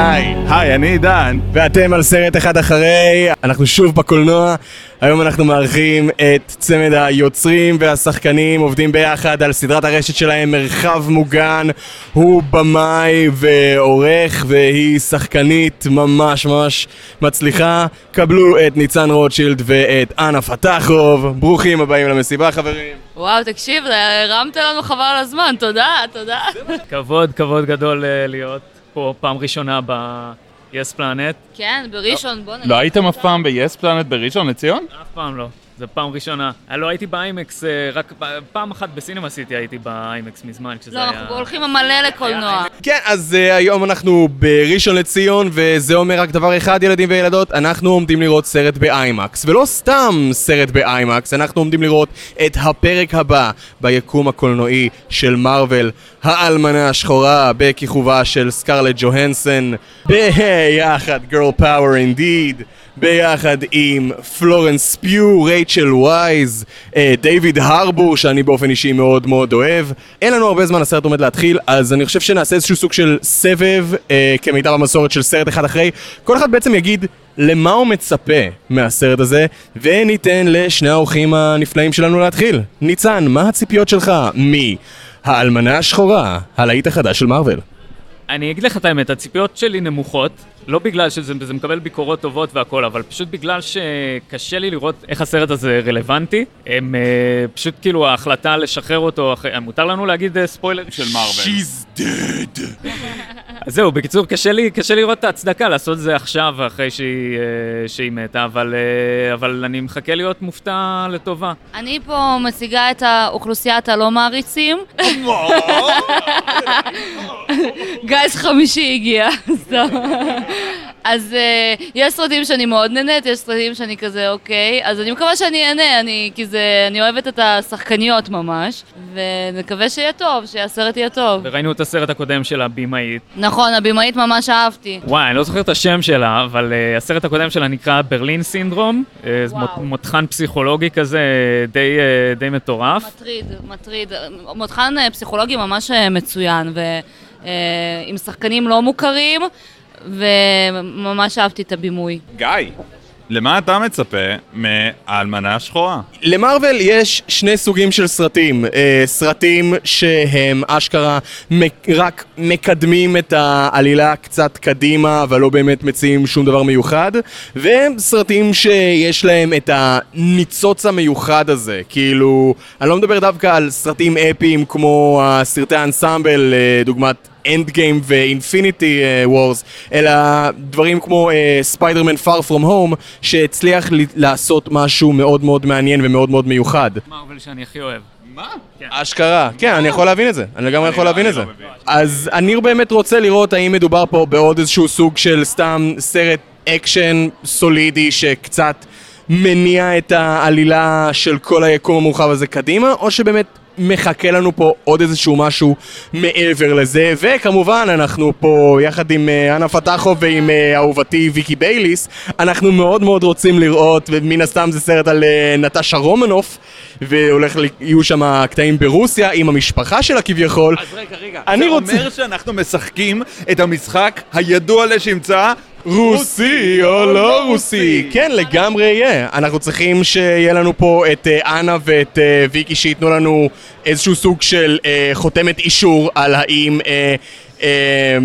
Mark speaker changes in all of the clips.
Speaker 1: היי.
Speaker 2: היי, אני עידן.
Speaker 1: ואתם על סרט אחד אחרי, אנחנו שוב בקולנוע. היום אנחנו מארחים את צמד היוצרים והשחקנים, עובדים ביחד על סדרת הרשת שלהם, מרחב מוגן. הוא במאי ועורך, והיא שחקנית ממש ממש מצליחה. קבלו את ניצן רוטשילד ואת אנה פתחוב. ברוכים הבאים למסיבה, חברים.
Speaker 3: וואו, תקשיב, הרמת לנו חבל על הזמן, תודה, תודה.
Speaker 4: כבוד, כבוד גדול אה, להיות פה פעם ראשונה ב-yes planet.
Speaker 3: כן, בראשון, בוא נגיד.
Speaker 2: לא הייתם אף פעם ב-yes planet בראשון לציון?
Speaker 4: אף פעם לא. זו פעם ראשונה. לא הייתי באיימקס, אה, רק פעם אחת בסינמה סיטי הייתי באיימקס מזמן, כשזה
Speaker 3: לא,
Speaker 4: היה...
Speaker 3: אנחנו הולכים מלא לקולנוע.
Speaker 1: כן, אז uh, היום אנחנו בראשון לציון, וזה אומר רק דבר אחד, ילדים וילדות, אנחנו עומדים לראות סרט באיימקס. ולא סתם סרט באיימקס, אנחנו עומדים לראות את הפרק הבא ביקום הקולנועי של מארוול, האלמנה השחורה, בכיכובה של סקרלט ג'והנסון, ביחד, Girl Power Indeed. ביחד עם פלורנס פיו, רייצ'ל וייז, אה, דיוויד הרבור, שאני באופן אישי מאוד מאוד אוהב. אין לנו הרבה זמן, הסרט עומד להתחיל, אז אני חושב שנעשה איזשהו סוג של סבב, אה, כמיטב המסורת של סרט אחד אחרי. כל אחד בעצם יגיד למה הוא מצפה מהסרט הזה, וניתן לשני האורחים הנפלאים שלנו להתחיל. ניצן, מה הציפיות שלך מ"האלמנה השחורה", הלהיט החדש של מארוול?
Speaker 4: אני אגיד לך את האמת, הציפיות שלי נמוכות, לא בגלל שזה זה מקבל ביקורות טובות והכל, אבל פשוט בגלל שקשה לי לראות איך הסרט הזה רלוונטי. הם אה, פשוט כאילו ההחלטה לשחרר אותו, אחרי, מותר לנו להגיד אה, ספוילר?
Speaker 2: של מארוול.
Speaker 1: She's dead.
Speaker 4: אז זהו, בקיצור, קשה לי, קשה לי לראות את ההצדקה לעשות את זה עכשיו, אחרי שהיא, אה, שהיא מתה, אבל, אה, אבל אני מחכה להיות מופתע לטובה.
Speaker 3: אני פה מציגה את האוכלוסיית הלא מעריצים. גייס חמישי הגיע, סתם. אז אה, יש סרטים שאני מאוד נהנית, יש סרטים שאני כזה אוקיי, אז אני מקווה שאני אהנה, אני, כי זה, אני אוהבת את השחקניות ממש, ונקווה שיהיה טוב, שהסרט יהיה טוב.
Speaker 4: וראינו את הסרט הקודם של הבימאית.
Speaker 3: נכון, הבמאית ממש אהבתי.
Speaker 4: וואי, אני לא זוכר את השם שלה, אבל uh, הסרט הקודם שלה נקרא ברלין סינדרום. Uh, מותחן פסיכולוגי כזה, די, uh, די מטורף.
Speaker 3: מטריד, מטריד. מותחן אה, פסיכולוגי ממש אה, מצוין, ועם שחקנים לא מוכרים, וממש אהבתי את הבימוי.
Speaker 2: גיא, למה אתה מצפה מהאלמנה השחורה?
Speaker 1: למרוויל יש שני סוגים של סרטים, אה, סרטים שהם אשכרה מק- רק מקדמים את העלילה קצת קדימה, אבל לא באמת מציעים שום דבר מיוחד, וסרטים שיש להם את הניצוץ המיוחד הזה, כאילו, אני לא מדבר דווקא על סרטים אפיים כמו הסרטי האנסמבל, אה, דוגמת Endgame ו Infinity War, אלא דברים כמו Spider-Man Far From Home, שהצליח לעשות משהו מאוד מאוד מעניין ומאוד מאוד מיוחד.
Speaker 4: מארוול שאני הכי אוהב.
Speaker 2: מה?
Speaker 1: אשכרה, כן, אני יכול להבין את זה, אני לגמרי יכול
Speaker 2: לא-
Speaker 1: להבין את זה.
Speaker 2: לא מבין.
Speaker 1: אז אני באמת רוצה לראות האם מדובר פה בעוד איזשהו סוג של סתם סרט אקשן סולידי שקצת מניע את העלילה של כל היקום המורחב הזה קדימה, או שבאמת מחכה לנו פה עוד איזשהו משהו מעבר לזה, וכמובן אנחנו פה יחד עם אה, אנה פתחוב ועם אה, אהובתי ויקי בייליס, אנחנו מאוד מאוד רוצים לראות, ומן הסתם זה סרט על אה, נטשה רומנוף, והולך, ל- יהיו שם קטעים ברוסיה עם המשפחה שלה כביכול.
Speaker 2: אז רגע, רגע.
Speaker 1: אני
Speaker 2: זה
Speaker 1: רוצה-
Speaker 2: אומר שאנחנו משחקים את המשחק הידוע לשמצה
Speaker 1: רוסי או לא רוסי, כן לגמרי יהיה. אנחנו צריכים שיהיה לנו פה את אה, אנה ואת אה, ויקי שייתנו לנו איזשהו סוג של אה, חותמת אישור על האם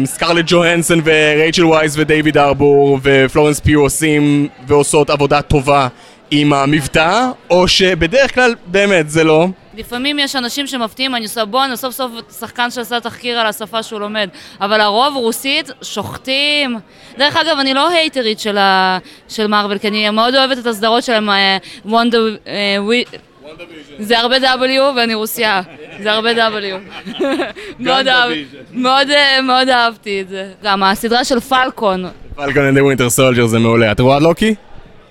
Speaker 1: סקרלט ג'והנסון ורייצ'ל וייס ודייוויד ארבור ופלורנס פיו עושים ועושות עבודה טובה עם המבטא, או שבדרך כלל באמת זה לא.
Speaker 3: לפעמים יש אנשים שמפתיעים, אני עושה בוא, אני סוף סוף שחקן שעשה תחקיר על השפה שהוא לומד, אבל הרוב רוסית שוחטים. דרך אגב, אני לא הייטרית של, ה... של מארוול, כי אני מאוד אוהבת את הסדרות שלהם, אה, וונדה... אה, זה הרבה W ואני רוסיה, זה הרבה W. מאוד אה, מאוד אהבתי את זה. גם הסדרה של Falcon,
Speaker 1: Falcon and Winter Soldier זה מעולה. את רואה לוקי?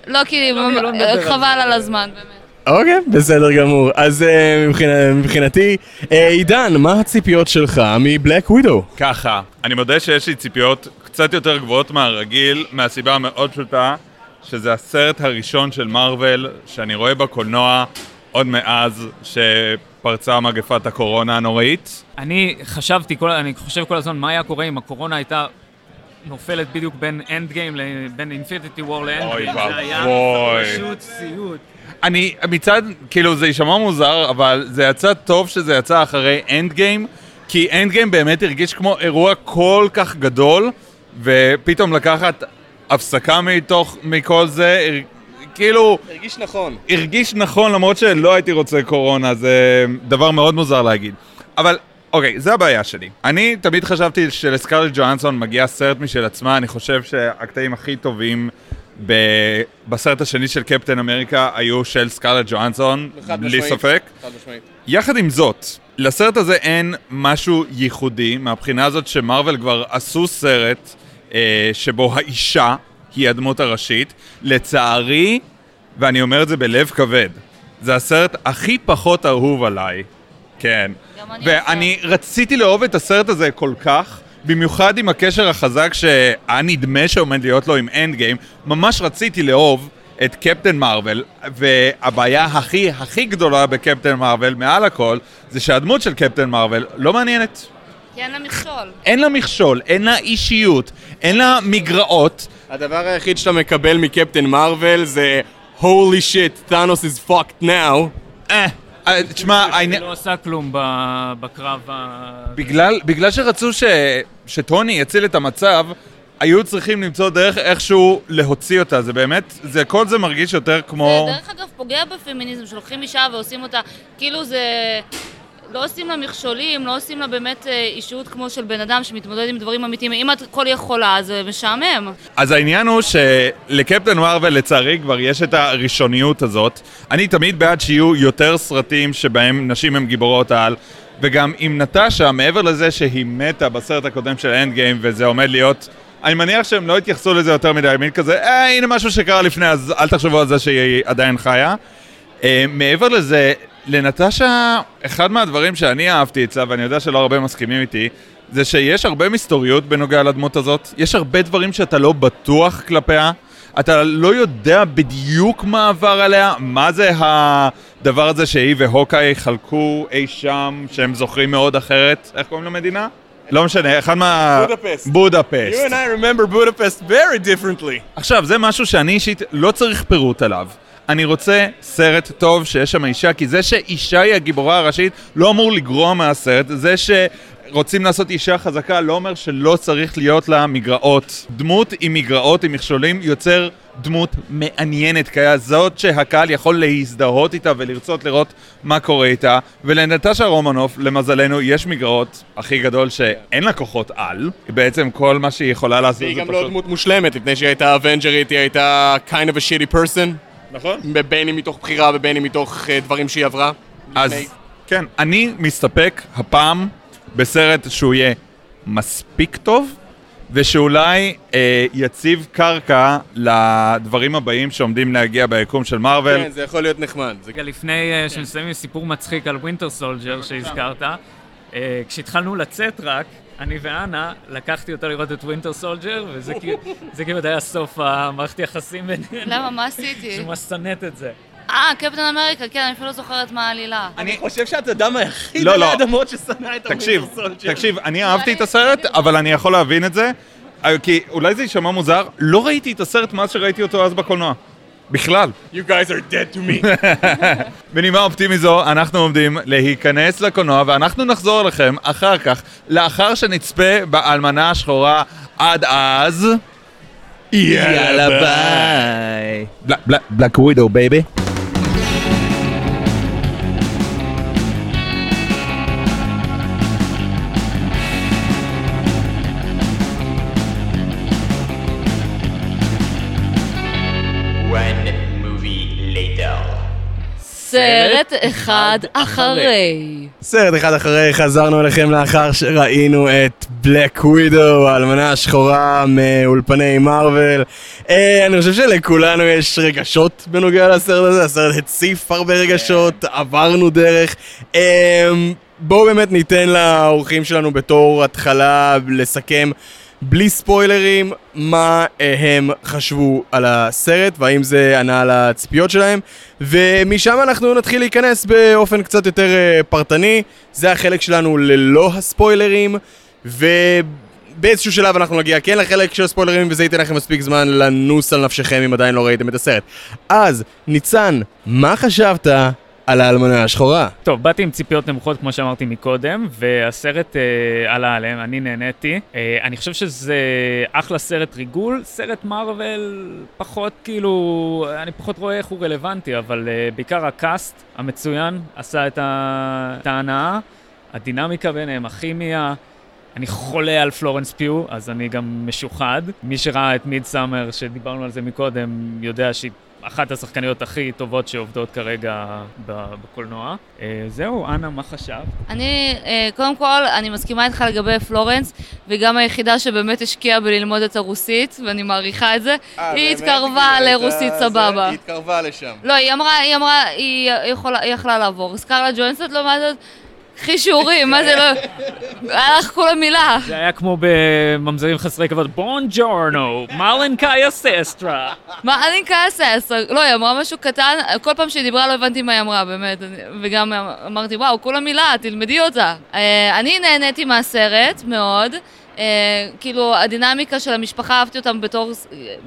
Speaker 3: לא כי
Speaker 4: לא נדבר על זה.
Speaker 3: חבל על הזמן, באמת.
Speaker 1: אוקיי, בסדר גמור. אז אה, מבחינה- מבחינתי, אה, עידן, מה הציפיות שלך מבלק ווידו?
Speaker 2: ככה, אני מודה שיש לי ציפיות קצת יותר גבוהות מהרגיל, מהסיבה המאוד פשוטה, שזה הסרט הראשון של מארוול שאני רואה בקולנוע עוד מאז שפרצה מגפת הקורונה הנוראית.
Speaker 4: אני חשבתי, כל, אני חושב כל הזמן מה היה קורה אם הקורונה הייתה נופלת בדיוק בין Endgame, בין Infinity War ל End
Speaker 2: אוי
Speaker 4: game. זה היה. פשוט סיוט.
Speaker 2: אני מצד, כאילו זה יישמע מוזר, אבל זה יצא טוב שזה יצא אחרי Endgame, כי Endgame באמת הרגיש כמו אירוע כל כך גדול, ופתאום לקחת הפסקה מתוך, מכל זה, הר- כאילו,
Speaker 1: הרגיש נכון.
Speaker 2: הרגיש נכון למרות שלא הייתי רוצה קורונה, זה דבר מאוד מוזר להגיד. אבל, אוקיי, זה הבעיה שלי. אני תמיד חשבתי שלסקארלט ג'ואנסון מגיע סרט משל עצמה, אני חושב שהקטעים הכי טובים ב... בסרט השני של קפטן אמריקה היו של סקארלט ג'ואנסון, בלי. ספק.
Speaker 1: חד משמעית.
Speaker 2: יחד עם זאת, לסרט הזה אין משהו ייחודי, מהבחינה הזאת שמרוויל כבר עשו סרט אה, שבו האישה היא הדמות הראשית. לצערי, ואני אומר את זה בלב כבד, זה הסרט הכי פחות אהוב עליי. כן. ואני רציתי לאהוב את הסרט הזה כל כך, במיוחד עם הקשר החזק שהיה נדמה שעומד להיות לו עם Endgame, ממש רציתי לאהוב את קפטן מארוול, והבעיה הכי הכי גדולה בקפטן מארוול, מעל הכל, זה שהדמות של קפטן מארוול לא מעניינת.
Speaker 3: כי אין לה מכשול.
Speaker 2: אין לה מכשול, אין לה אישיות, אין לה מגרעות.
Speaker 1: הדבר היחיד שאתה מקבל מקפטן מרוויל זה holy shit, Thanos is fucked now.
Speaker 2: אה, תשמע, העניין...
Speaker 4: לא עושה כלום בקרב ה...
Speaker 2: בגלל, בגלל שרצו ש, שטוני יציל את המצב, היו צריכים למצוא דרך איכשהו להוציא אותה. זה באמת, זה, כל זה מרגיש יותר כמו...
Speaker 3: זה דרך אגב פוגע בפמיניזם, שלוקחים אישה ועושים אותה, כאילו זה... לא עושים לה מכשולים, לא עושים לה באמת אה, אישיות כמו של בן אדם שמתמודד עם דברים אמיתיים. אם את כל יכולה, זה משעמם.
Speaker 2: אז העניין הוא שלקפטן מרוויל לצערי כבר יש את הראשוניות הזאת. אני תמיד בעד שיהיו יותר סרטים שבהם נשים הן גיבורות על. וגם עם נטשה, מעבר לזה שהיא מתה בסרט הקודם של Endgame וזה עומד להיות... אני מניח שהם לא יתייחסו לזה יותר מדי, מין כזה, אה, הנה משהו שקרה לפני, אז אל תחשבו על זה שהיא עדיין חיה. אה, מעבר לזה, לנטשה, אחד מהדברים שאני אהבתי אצלה, ואני יודע שלא הרבה מסכימים איתי, זה שיש הרבה מסתוריות בנוגע לדמות הזאת. יש הרבה דברים שאתה לא בטוח כלפיה. אתה לא יודע בדיוק מה עבר עליה, מה זה הדבר הזה שהיא והוקאי חלקו אי שם, שהם זוכרים מאוד אחרת. איך קוראים למדינה? לא משנה, אחד מה...
Speaker 1: בודפסט.
Speaker 2: בודפסט.
Speaker 1: You and I remember Budapest very differently.
Speaker 2: עכשיו, זה משהו שאני אישית לא צריך פירוט עליו. אני רוצה סרט טוב שיש שם אישה, כי זה שאישה היא הגיבורה הראשית לא אמור לגרוע מהסרט. זה שרוצים לעשות אישה חזקה לא אומר שלא צריך להיות לה מגרעות. דמות עם מגרעות, עם מכשולים, יוצר דמות מעניינת, כזאת שהקהל יכול להזדהות איתה ולרצות לראות מה קורה איתה. ולנטשה רומנוף, למזלנו, יש מגרעות הכי גדול שאין לה כוחות על. בעצם כל מה שהיא יכולה לעשות זה
Speaker 1: והיא
Speaker 2: פשוט...
Speaker 1: גם לא דמות מושלמת, לפני שהיא הייתה אבנג'רית, היא הייתה kind of a shitty person.
Speaker 2: נכון.
Speaker 1: בין אם מתוך בחירה ובין אם מתוך אה, דברים שהיא עברה.
Speaker 2: אז. כן, אני מסתפק הפעם בסרט שהוא יהיה מספיק טוב, ושאולי אה, יציב קרקע לדברים הבאים שעומדים להגיע ביקום של מארוול.
Speaker 1: כן, זה יכול להיות נחמד. זה
Speaker 4: לפני אה, שנסיים עם סיפור מצחיק על Winter Soldier שהזכרת, אה, כשהתחלנו לצאת רק, אני ואנה, לקחתי אותה לראות את Winter Soldier, וזה כאילו- זה כאילו היה סוף המערכת יחסים בינינו.
Speaker 3: למה? מה עשיתי?
Speaker 4: ממש שנאת את זה.
Speaker 3: אה, קפטן אמריקה, כן, אני אפילו לא זוכרת מה העלילה.
Speaker 1: אני חושב שאתה אדם היחיד
Speaker 2: לא,
Speaker 1: על
Speaker 2: לא.
Speaker 1: האדמות ששנא את
Speaker 2: ה
Speaker 1: Winter Soldier.
Speaker 2: תקשיב, אני אהבתי את הסרט, אבל אני יכול להבין את זה, אה, כי אולי זה יישמע מוזר, לא ראיתי את הסרט מאז שראיתי אותו אז בקולנוע. בכלל.
Speaker 1: You guys are dead to me.
Speaker 2: בנימה אופטימית זו, אנחנו עומדים להיכנס לקולנוע, ואנחנו נחזור אליכם אחר כך, לאחר שנצפה באלמנה השחורה. עד אז... יאללה ביי.
Speaker 5: Black Widow baby.
Speaker 3: סרט אחד אחרי.
Speaker 1: סרט אחד אחרי חזרנו אליכם לאחר שראינו את בלק ווידו, האלמנה השחורה מאולפני מארוול. אה, אני חושב שלכולנו יש רגשות בנוגע לסרט הזה, הסרט הציף הרבה רגשות, עברנו דרך. אה, בואו באמת ניתן לאורחים שלנו בתור התחלה לסכם. בלי ספוילרים, מה אה, הם חשבו על הסרט, והאם זה ענה על הציפיות שלהם, ומשם אנחנו נתחיל להיכנס באופן קצת יותר אה, פרטני, זה החלק שלנו ללא הספוילרים, באיזשהו שלב אנחנו נגיע כן לחלק של הספוילרים וזה ייתן לכם מספיק זמן לנוס על נפשכם אם עדיין לא ראיתם את הסרט. אז, ניצן, מה חשבת על האלמנה השחורה?
Speaker 4: טוב, באתי עם ציפיות נמוכות, כמו שאמרתי מקודם, והסרט אה, עלה עליהם, אני נהניתי. אה, אני חושב שזה אחלה סרט ריגול, סרט מארוול פחות כאילו, אני פחות רואה איך הוא רלוונטי, אבל אה, בעיקר הקאסט המצוין עשה את, ההנאה, הדינמיקה ביניהם, הכימיה. אני חולה על פלורנס פיו, אז אני גם משוחד. מי שראה את מיד סאמר, שדיברנו על זה מקודם, יודע שהיא אחת השחקניות הכי טובות שעובדות כרגע ב- בקולנוע. אה, זהו, אנה, מה חשבת?
Speaker 3: אני, אה, קודם כל, אני מסכימה איתך לגבי פלורנס, וגם היחידה שבאמת השקיעה בללמוד את הרוסית, ואני מעריכה את זה, היא התקרבה לרוסית סבבה.
Speaker 1: היא התקרבה לשם.
Speaker 3: לא, היא אמרה, היא אמרה, היא יכולה- היא יכלה לעבור. סקרלה ג'וינסט לעומת זאת, קחי שיעורים, מה זה לא... היה לך כל המילה.
Speaker 4: זה היה כמו בממזרים חסרי כבוד, בון ג'ורנו, מלנקאיה ססטרה.
Speaker 3: אני כעסת, לא, היא אמרה משהו קטן, כל פעם שהיא דיברה לא הבנתי מה היא אמרה, באמת, וגם אמרתי, וואו, כולה מילה, תלמדי אותה. אה, אני נהניתי מהסרט, מאוד. אה, כאילו, הדינמיקה של המשפחה, אהבתי אותם בתור,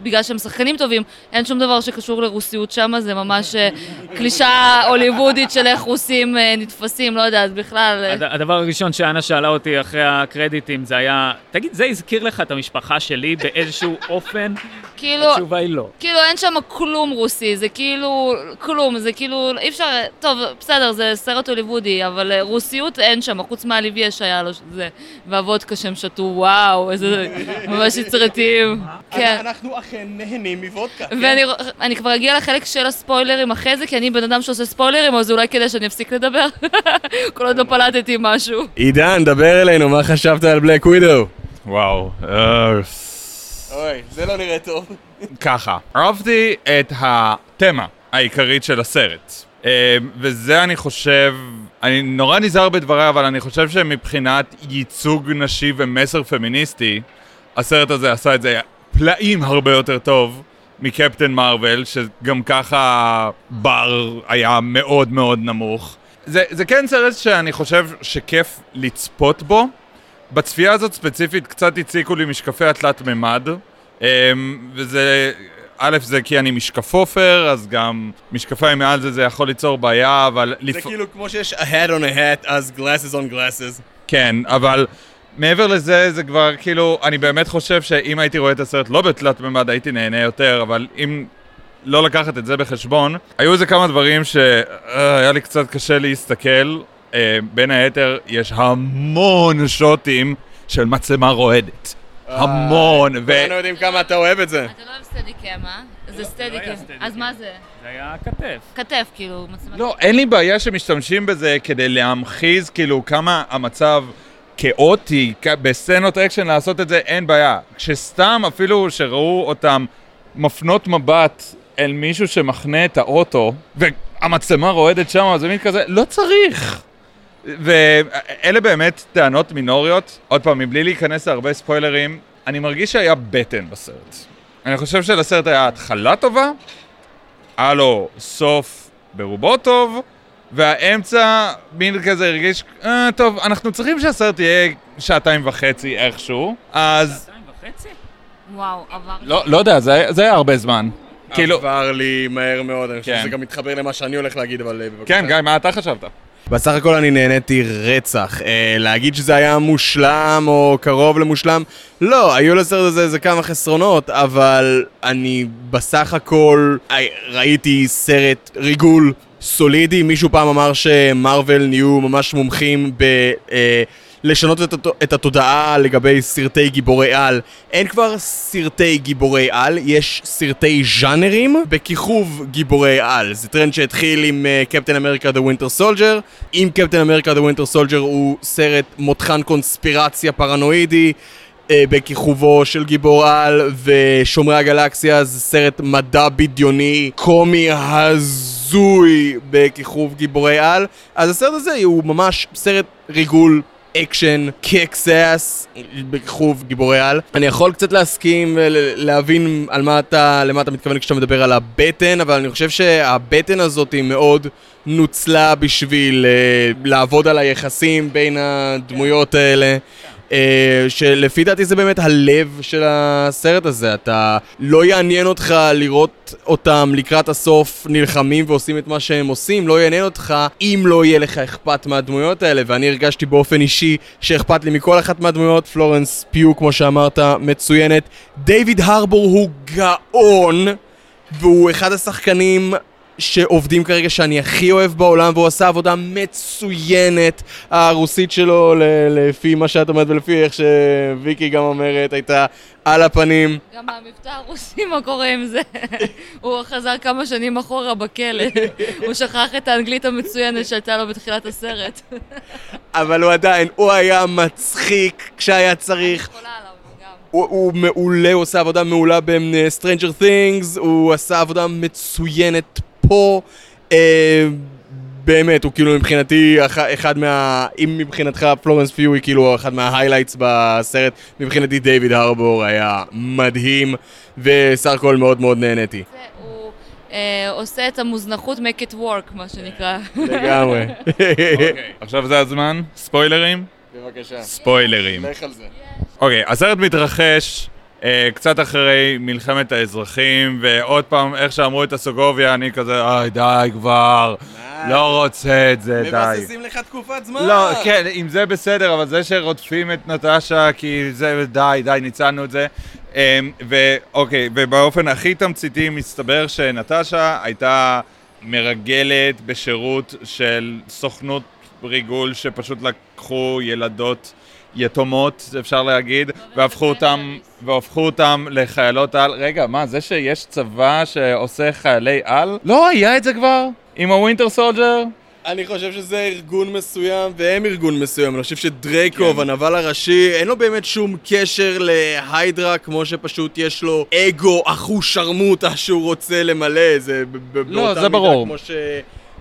Speaker 3: בגלל שהם שחקנים טובים, אין שום דבר שקשור לרוסיות שם, זה ממש אה, קלישאה הוליוודית של איך רוסים אה, נתפסים, לא יודעת, בכלל. אה.
Speaker 4: הד- הדבר הראשון שאנה שאלה אותי אחרי הקרדיטים זה היה, תגיד, זה הזכיר לך את המשפחה שלי באיזשהו אופן?
Speaker 3: כאילו,
Speaker 4: התשובה היא לא.
Speaker 3: כאילו אין שם כלום רוסי, זה כאילו, כלום, זה כאילו, אי אפשר, טוב, בסדר, זה סרט הוליוודי, אבל אה, רוסיות אין שם, חוץ מהליביה שהיה לו זה, והוודקה שהם שתו, וואו, איזה ממש יצירתיים. כן.
Speaker 1: אנחנו אכן נהנים מוודקה.
Speaker 3: ואני אני כבר אגיע לחלק של הספוילרים אחרי זה, כי אני בן אדם שעושה ספוילרים, אז אולי כדאי שאני אפסיק לדבר. כל עוד לא פלטתי משהו.
Speaker 1: עידן, דבר אלינו, מה חשבת על בלק ווידו?
Speaker 2: וואו. אה,
Speaker 1: אוי, זה לא נראה טוב.
Speaker 2: ככה, אהבתי את התמה העיקרית של הסרט. אה, וזה אני חושב, אני נורא נזהר בדבריי, אבל אני חושב שמבחינת ייצוג נשי ומסר פמיניסטי, הסרט הזה עשה את זה פלאים הרבה יותר טוב מקפטן מרוויל, שגם ככה בר היה מאוד מאוד נמוך. זה, זה כן סרט שאני חושב שכיף לצפות בו. בצפייה הזאת ספציפית קצת הציקו לי משקפי התלת מימד, אמ, וזה, א', זה כי אני משקפופר, אז גם משקפיים מעל זה זה יכול ליצור בעיה, אבל...
Speaker 1: זה
Speaker 2: לפ-
Speaker 1: כאילו כמו שיש a hat on a hat, אז glasses on glasses.
Speaker 2: כן, אבל מעבר לזה, זה כבר כאילו, אני באמת חושב שאם הייתי רואה את הסרט לא בתלת מימד הייתי נהנה יותר, אבל אם לא לקחת את זה בחשבון, היו איזה כמה דברים שהיה לי קצת קשה להסתכל. אה, בין היתר, יש המון שוטים של מצלמה רועדת. המון, ו...
Speaker 1: כולנו יודעים כמה אתה אוהב את זה.
Speaker 3: אתה לא אוהב סטדיקם, אה? זה סטדיקם.
Speaker 4: סטדיקם.
Speaker 3: אז מה זה?
Speaker 4: זה היה כתף.
Speaker 3: כתף, כאילו, מצלמה.
Speaker 2: לא, אין לי בעיה שמשתמשים בזה כדי להמחיש כאילו כמה המצב כאוטי, בסצנות אקשן לעשות את זה, אין בעיה. כשסתם אפילו שראו אותם מפנות מבט אל מישהו שמחנה את האוטו, והמצלמה רועדת שם, זה מין כזה, לא צריך. ואלה באמת טענות מינוריות. עוד פעם, מבלי להיכנס להרבה ספוילרים, אני מרגיש שהיה בטן בסרט. אני חושב שלסרט היה התחלה טובה, היה לו סוף ברובו טוב, והאמצע מין כזה הרגיש, אה, טוב, אנחנו צריכים שהסרט יהיה שעתיים וחצי איכשהו, אז
Speaker 4: שתיים וחצי?
Speaker 3: וואו, עבר.
Speaker 2: לא, לא יודע, זה, זה היה הרבה זמן. כאילו,
Speaker 1: עבר לי מהר מאוד, אני חושב
Speaker 2: כן.
Speaker 1: שזה גם מתחבר למה שאני הולך להגיד, אבל אה, בבקשה.
Speaker 2: כן, גיא, מה אתה חשבת?
Speaker 1: בסך הכל אני נהניתי רצח. אה, להגיד שזה היה מושלם או קרוב למושלם, לא, היו לסרט הזה איזה כמה חסרונות, אבל אני בסך הכל אה, ראיתי סרט ריגול סולידי. מישהו פעם אמר שמרוויל נהיו ממש מומחים ב... אה, לשנות את, את התודעה לגבי סרטי גיבורי על. אין כבר סרטי גיבורי על, יש סרטי ז'אנרים בכיכוב גיבורי על. זה טרנד שהתחיל עם קפטן אמריקה The Winter Soldier. אם קפטן אמריקה The Winter Soldier הוא סרט מותחן קונספירציה פרנואידי. אה, בכיכובו של גיבור על ושומרי הגלקסיה זה סרט מדע בדיוני קומי הזוי בכיכוב גיבורי על אז הסרט הזה הוא ממש סרט ריגול אקשן, kick-ass, בכיכוב גיבורי על. אני יכול קצת להסכים ולהבין על מה אתה, למה אתה מתכוון כשאתה מדבר על הבטן, אבל אני חושב שהבטן הזאת היא מאוד נוצלה בשביל uh, לעבוד על היחסים בין הדמויות האלה. אה, שלפי דעתי זה באמת הלב של הסרט הזה, אתה לא יעניין אותך לראות אותם לקראת הסוף נלחמים ועושים את מה שהם עושים, לא יעניין אותך אם לא יהיה לך אכפת מהדמויות האלה, ואני הרגשתי באופן אישי שאכפת לי מכל אחת מהדמויות, פלורנס פיו כמו שאמרת, מצוינת, דיוויד הרבור הוא גאון, והוא אחד השחקנים שעובדים כרגע שאני הכי אוהב בעולם והוא עשה עבודה מצוינת הרוסית שלו ל- לפי מה שאת אומרת ולפי איך שוויקי גם אומרת הייתה על הפנים
Speaker 3: גם המבטא הרוסי, מה קורה עם זה? הוא חזר כמה שנים אחורה בכלא. הוא שכח את האנגלית המצוינת שהייתה לו בתחילת הסרט.
Speaker 1: אבל הוא עדיין, הוא היה מצחיק כשהיה צריך. הוא, הוא מעולה, הוא עושה עבודה מעולה ב-Stranger Things, הוא עשה עבודה מצוינת פה. אה, באמת, הוא כאילו מבחינתי אח, אחד מה... אם מבחינתך פלורנס פיו היא כאילו אחד מההיילייטס בסרט, מבחינתי דיוויד הרבור היה מדהים, וסך הכל מאוד מאוד נהניתי.
Speaker 3: הוא אה, עושה את המוזנחות make it work, מה שנקרא.
Speaker 1: לגמרי.
Speaker 2: עכשיו זה הזמן, ספוילרים?
Speaker 1: בבקשה.
Speaker 2: ספוילרים.
Speaker 1: לך על זה.
Speaker 2: אוקיי, הסרט מתרחש קצת אחרי מלחמת האזרחים, ועוד פעם, איך שאמרו את הסוגוביה, אני כזה, איי, די כבר, לא רוצה את זה, די.
Speaker 1: מבססים לך תקופת זמן.
Speaker 2: לא, כן, אם זה בסדר, אבל זה שרודפים את נטשה, כי זה, די, די, ניצלנו את זה. אמ, ואוקיי, ובאופן הכי תמציתי מסתבר שנטשה הייתה מרגלת בשירות של סוכנות ריגול שפשוט לקחו ילדות יתומות, אפשר להגיד, והפכו אותם, והפכו אותם לחיילות על. רגע, מה, זה שיש צבא שעושה חיילי על? לא היה את זה כבר? עם הווינטר סולג'ר?
Speaker 1: אני חושב שזה ארגון מסוים, והם ארגון מסוים. אני חושב שדרייקוב, הנבל הראשי, אין לו באמת שום קשר להיידרה, כמו שפשוט יש לו אגו אחוש שרמוטה שהוא רוצה למלא. זה ב- ב- באותה
Speaker 2: זה
Speaker 1: מידה
Speaker 2: ברור.
Speaker 1: כמו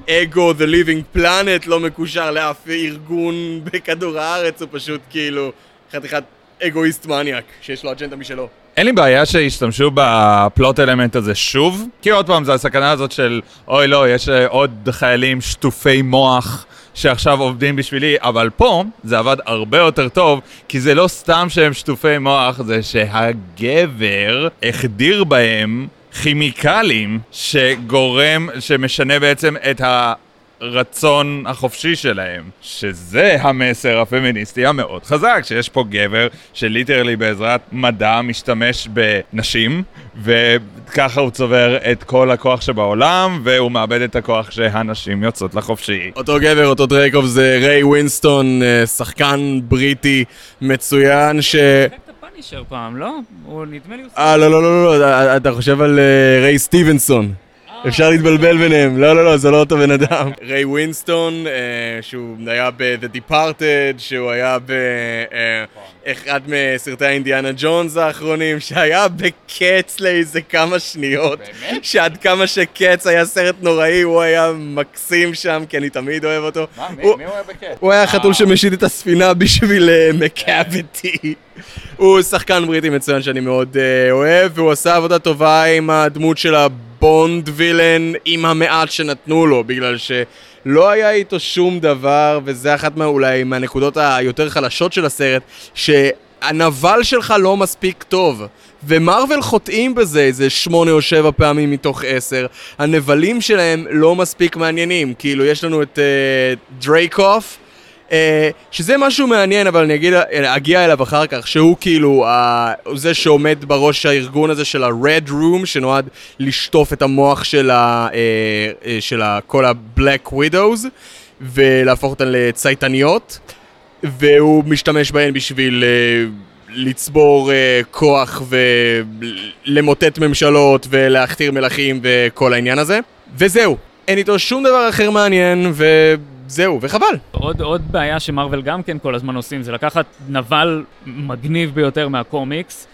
Speaker 1: שאגו, The Living Planet, לא מקושר לאף ארגון בכדור הארץ, הוא פשוט כאילו חתיכת אגואיסט מניאק, שיש לו אג'נדה משלו.
Speaker 2: אין לי בעיה שישתמשו בפלוט אלמנט הזה שוב, כי עוד פעם, זה הסכנה הזאת של אוי לא, יש אה, עוד חיילים שטופי מוח שעכשיו עובדים בשבילי, אבל פה זה עבד הרבה יותר טוב, כי זה לא סתם שהם שטופי מוח, זה שהגבר החדיר בהם כימיקלים שגורם, שמשנה בעצם את ה... רצון החופשי שלהם, שזה המסר הפמיניסטי המאוד חזק, שיש פה גבר ש literally בעזרת מדע משתמש בנשים, וככה הוא צובר את כל הכוח שבעולם, והוא מאבד את הכוח שהנשים יוצאות לחופשי.
Speaker 1: אותו גבר, אותו דרייקוב זה ריי ווינסטון, אה, שחקן בריטי מצוין ש...
Speaker 4: הפאנישר פעם, לא? הוא נדמה לי...
Speaker 1: אה, לא, לא, לא, לא, לא, אתה חושב על אה, ריי סטיבנסון. אפשר להתבלבל ביניהם, לא, לא, לא, זה לא אותו בן אדם. ריי ווינסטון, אה, שהוא היה ב-The Departed, שהוא היה באחד מסרטי האינדיאנה ג'ונס האחרונים, שהיה בקץ לאיזה כמה שניות. באמת? שעד כמה שקץ היה סרט נוראי, הוא היה מקסים שם, כי אני תמיד אוהב אותו. הוא-
Speaker 2: הוא היה בקט?
Speaker 1: הוא היה חתול שמשית את הספינה בשביל אה, מקאביטי. הוא שחקן בריטי מצוין שאני מאוד אה, אוהב, והוא עשה עבודה טובה עם הדמות של הבונד וילן, עם המעט שנתנו לו, בגלל שלא היה איתו שום דבר, וזה אחת מה, אולי מהנקודות היותר חלשות של הסרט, שהנבל שלך לא מספיק טוב. ומרוויל חוטאים בזה איזה שמונה או שבע פעמים מתוך עשר. הנבלים שלהם לא מספיק מעניינים. כאילו, יש לנו את אה, דרייקוף, אה, שזה משהו מעניין, אבל אני אגיד, אה, אגיע אליו אחר כך, שהוא כאילו אה, זה שעומד בראש הארגון הזה של ה-Red Room, שנועד לשטוף את המוח של, ה, אה, אה, של ה, כל ה-Black Widows, ולהפוך אותן לצייתניות, והוא משתמש בהן בשביל... אה, לצבור כוח ולמוטט ממשלות ולהכתיר מלכים וכל העניין הזה. וזהו, אין איתו שום דבר אחר מעניין, וזהו, וחבל.
Speaker 4: עוד, עוד בעיה שמרוויל גם כן כל הזמן עושים, זה לקחת נבל מגניב ביותר מהקומיקס,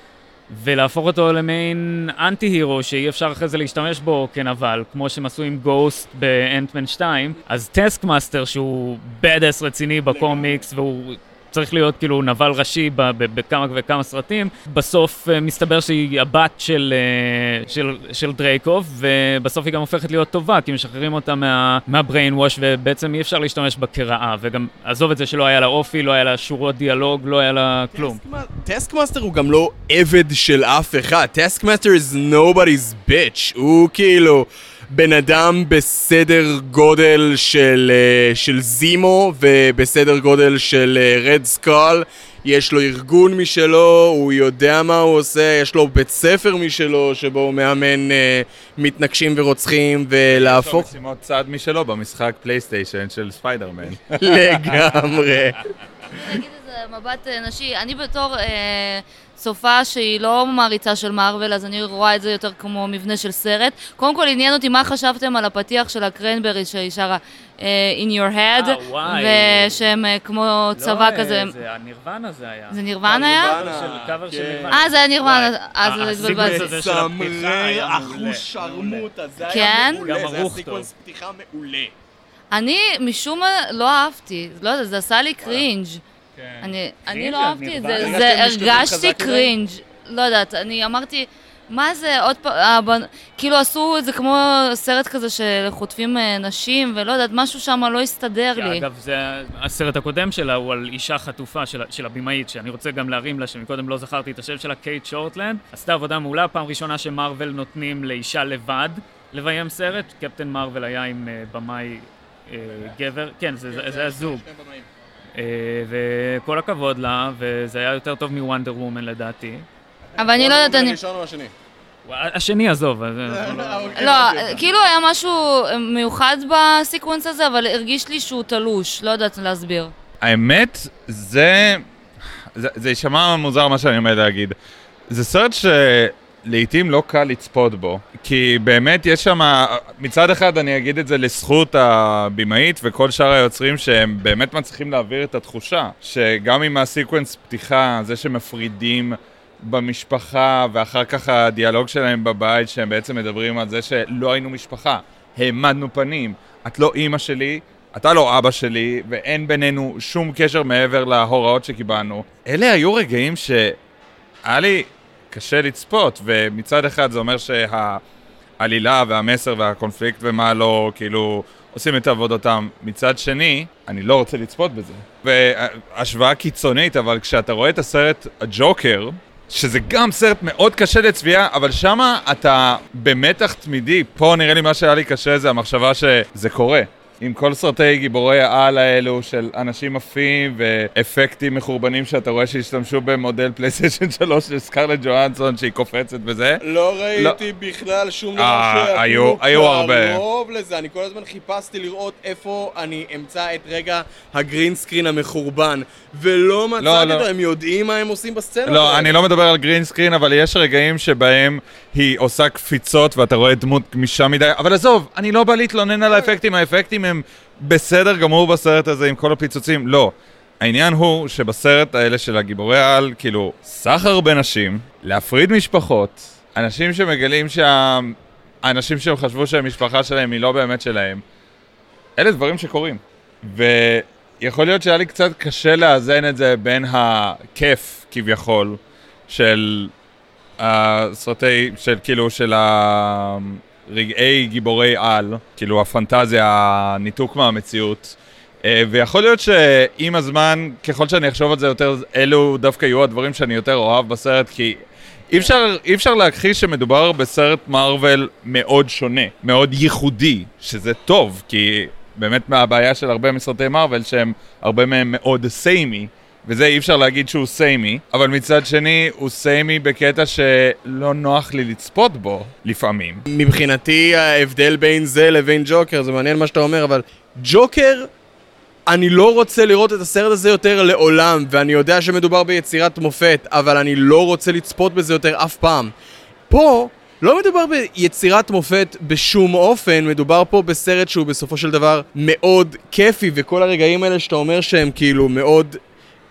Speaker 4: ולהפוך אותו למעין anti-hero שאי אפשר אחרי זה להשתמש בו כנבל, כמו שהם עשו עם גוסט באנטמן 2, אז טסק מאסטר שהוא badass רציני בקומיקס, והוא צריך להיות כאילו נבל ראשי בכמה וכמה סרטים, בסוף אה, מסתבר שהיא הבת של, אה, של, של דרייקוב, ובסוף היא גם הופכת להיות טובה, כי משחררים אותה מה, מה brainwash, ובעצם אי אפשר להשתמש בה כרעה, וגם עזוב את זה שלא היה לה אופי, לא היה לה שורות דיאלוג, לא היה לה כלום.
Speaker 1: טסקמאסטר הוא גם לא עבד של אף אחד, טסקמאסטר is nobody's bitch, הוא כאילו בן אדם בסדר גודל של, אה, של זימו ובסדר גודל של רד סקול, יש לו ארגון משלו, הוא יודע מה הוא עושה, יש לו בית ספר משלו שבו הוא מאמן אה, מתנקשים ורוצחים
Speaker 2: יש לו
Speaker 1: ולהפוך
Speaker 2: משימות צד משלו במשחק פלייסטיישן של ספיידרמן.
Speaker 1: לגמרי.
Speaker 3: נגיד איזה מבט אה, נשי, אני בתור אה, צופה שהיא לא מעריצה של מארוול, אז אני רואה את זה יותר כמו מבנה של סרט. קודם כל עניין אותי מה חשבתם על הפתיח של הקרנברי שהיא שרה אה, In Your Head,
Speaker 4: וואי.
Speaker 3: ושהם אה, כמו צבא
Speaker 4: לא,
Speaker 3: כזה.
Speaker 4: זה הנירוונה זה היה.
Speaker 3: זה נירוונה היה?
Speaker 4: קאבר של
Speaker 1: כן.
Speaker 4: נירוונה.
Speaker 3: אה, זה היה נירוונה,
Speaker 4: וואי.
Speaker 3: אז
Speaker 4: אה,
Speaker 3: התבלבלתי.
Speaker 4: של מעולה.
Speaker 1: אחושרמוטה, זה
Speaker 3: כן?
Speaker 1: היה מעולה,
Speaker 4: גם
Speaker 1: זה היה סיקוונס. פתיחה מעולה.
Speaker 3: אני משום מה לא אהבתי, לא יודע, זה עשה לי cringe.
Speaker 4: כן.
Speaker 3: אני, לא אהבתי את? זה, זה הרגשתי? cringe, לא יודעת, אני אמרתי, מה זה, עוד פעם, כאילו עשו את זה כמו סרט כזה שחוטפים אה, נשים, ולא יודעת, משהו שם לא הסתדר לי.
Speaker 4: אגב, זה הסרט הקודם שלה הוא על אישה חטופה של, של הבמאית, שאני רוצה גם להרים לה, שמקודם לא זכרתי את השם שלה, קייט שורטלנד. עשתה עבודה מעולה, פעם ראשונה שמרוויל נותנים לאישה לבד לביים סרט. קפטן מרוויל היה עם אה, במאי אה, גבר, כן, זה, זה, זה היה זוג. אה, וכל הכבוד לה, וזה היה יותר טוב מוונדר וומן לדעתי.
Speaker 3: אבל אני לא יודעת, אני...
Speaker 1: הראשון או השני?
Speaker 4: השני עזוב, אז, אה,
Speaker 3: לא, כאילו היה משהו מיוחד בסקוונס הזה, אבל הרגיש לי שהוא תלוש, לא יודעת להסביר.
Speaker 2: האמת, זה... זה יישמע מוזר מה שאני עומד להגיד. זה סרט שלעיתים לא קל לצפות בו, כי באמת יש שם, מצד אחד אני אגיד את זה לזכות הבמאית וכל שאר היוצרים שהם באמת מצליחים להעביר את התחושה, שגם עם הסיקוונס פתיחה, זה שמפרידים במשפחה ואחר כך הדיאלוג שלהם בבית, שהם בעצם מדברים על זה שלא היינו משפחה, העמדנו פנים, את לא אימא שלי, אתה לא אבא שלי, ואין בינינו שום קשר מעבר להוראות שקיבלנו. אלה היו רגעים שהיה לי קשה לצפות, ומצד אחד זה אומר שהעלילה והמסר והקונפליקט ומה לא, כאילו, עושים את עבודתם. מצד שני, אני לא רוצה לצפות בזה. והשוואה קיצונית, אבל כשאתה רואה את הסרט הג'וקר, שזה גם סרט מאוד קשה לצביעה, אבל שמה אתה במתח תמידי. פה נראה לי מה שהיה לי קשה זה המחשבה שזה קורה. עם כל סרטי גיבורי העל האלו של אנשים עפים ואפקטים מחורבנים שאתה רואה שהשתמשו במודל פלייסטיישן 3 של סקרלט ג'ואנסון שהיא קופצת בזה.
Speaker 1: לא ראיתי בכלל שום דבר
Speaker 2: אה,
Speaker 1: שאפילו
Speaker 2: היו- הרבה.
Speaker 1: קרוב לזה, אני כל הזמן חיפשתי לראות איפה אני אמצא את רגע הגרין סקרין המחורבן, ולא מצאתי
Speaker 2: לא.
Speaker 1: אותו, הם יודעים מה הם עושים בסצנה.
Speaker 2: לא, אני לא מדבר על גרין סקרין, אבל יש רגעים שבהם היא עושה קפיצות ואתה רואה דמות גמישה מדי, אבל עזוב, אני לא בא להתלונן על האפקטים, האפקטים הם בסדר גמור בסרט הזה עם כל הפיצוצים, לא. העניין הוא שבסרט האלה של הגיבורי העל, כאילו, סחר בנשים, להפריד משפחות, אנשים שמגלים שהאנשים שהם חשבו שהמשפחה שלהם היא לא באמת שלהם, אלה דברים שקורים. ויכול להיות שהיה לי קצת קשה לאזן את זה בין הכיף, כביכול, של הסרטי, של כאילו, של הרגעי גיבורי על, כאילו הפנטזיה, הניתוק מהמציאות. אה, ויכול להיות שעם הזמן, ככל שאני אחשוב על זה יותר, אלו דווקא יהיו הדברים שאני יותר אוהב בסרט, כי אי אפשר, אי אפשר להכחיש שמדובר בסרט מארוול מאוד שונה, מאוד ייחודי, שזה טוב, כי באמת מהבעיה של הרבה מסרטי מארוול שהם הרבה מהם מאוד סיימי, וזה אי אפשר להגיד שהוא סיימי, אבל מצד שני הוא סיימי בקטע שלא נוח לי לצפות בו לפעמים.
Speaker 1: מבחינתי ההבדל בין זה לבין ג'וקר, זה מעניין מה שאתה אומר, אבל ג'וקר, אני לא רוצה לראות את הסרט הזה יותר לעולם, ואני יודע שמדובר ביצירת מופת, אבל אני לא רוצה לצפות בזה יותר אף פעם. פה, לא מדובר ביצירת מופת בשום אופן, מדובר פה בסרט שהוא בסופו של דבר מאוד כיפי, וכל הרגעים האלה שאתה אומר שהם כאילו מאוד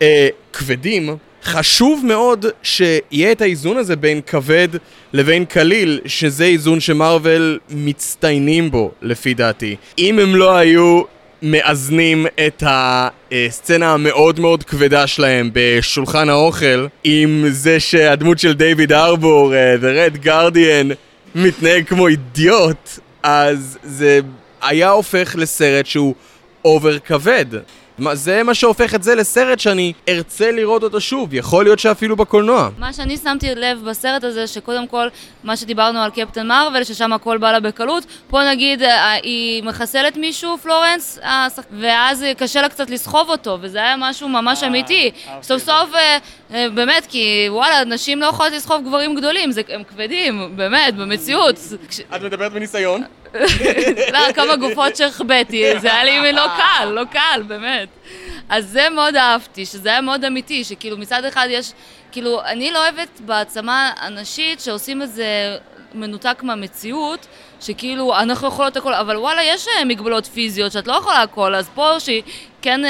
Speaker 1: אה, כבדים, חשוב מאוד שיהיה את האיזון הזה בין כבד לבין קליל, שזה איזון שמרוויל מצטיינים בו, לפי דעתי. אם הם לא היו מאזנים את הסצנה המאוד מאוד כבדה שלהם בשולחן האוכל עם זה שהדמות של דיוויד ארבור, אה, The Red Guardian, מתנהג כמו אידיוט, אז זה היה הופך לסרט שהוא over כבד. מה- זה מה שהופך את זה לסרט שאני ארצה לראות אותו שוב, יכול להיות שאפילו בקולנוע.
Speaker 3: מה שאני שמתי לב בסרט הזה, שקודם כל, מה שדיברנו על קפטן מרוויל, ששם הכל בא לה בקלות, פה נגיד אה, היא מחסלת מישהו, פלורנס, השח- ואז אה, קשה לה קצת לסחוב אותו, וזה היה משהו ממש אמיתי. סוף סוף, אה, אה, באמת, כי וואלה, נשים לא יכולות לסחוב גברים גדולים, הם כבדים, באמת, במציאות.
Speaker 1: את מדברת מניסיון?
Speaker 3: לא, כמה גופות שהחבאתי, זה היה לי לא קל, לא קל, באמת. אז זה מאוד אהבתי, שזה היה מאוד אמיתי, שכאילו מצד אחד יש, כאילו, אני לא אוהבת בהעצמה הנשית שעושים את זה מנותק מהמציאות, שכאילו, אנחנו יכולות הכל, אבל וואלה, יש אה, מגבלות פיזיות שאת לא יכולה הכל, אז פה שהיא כן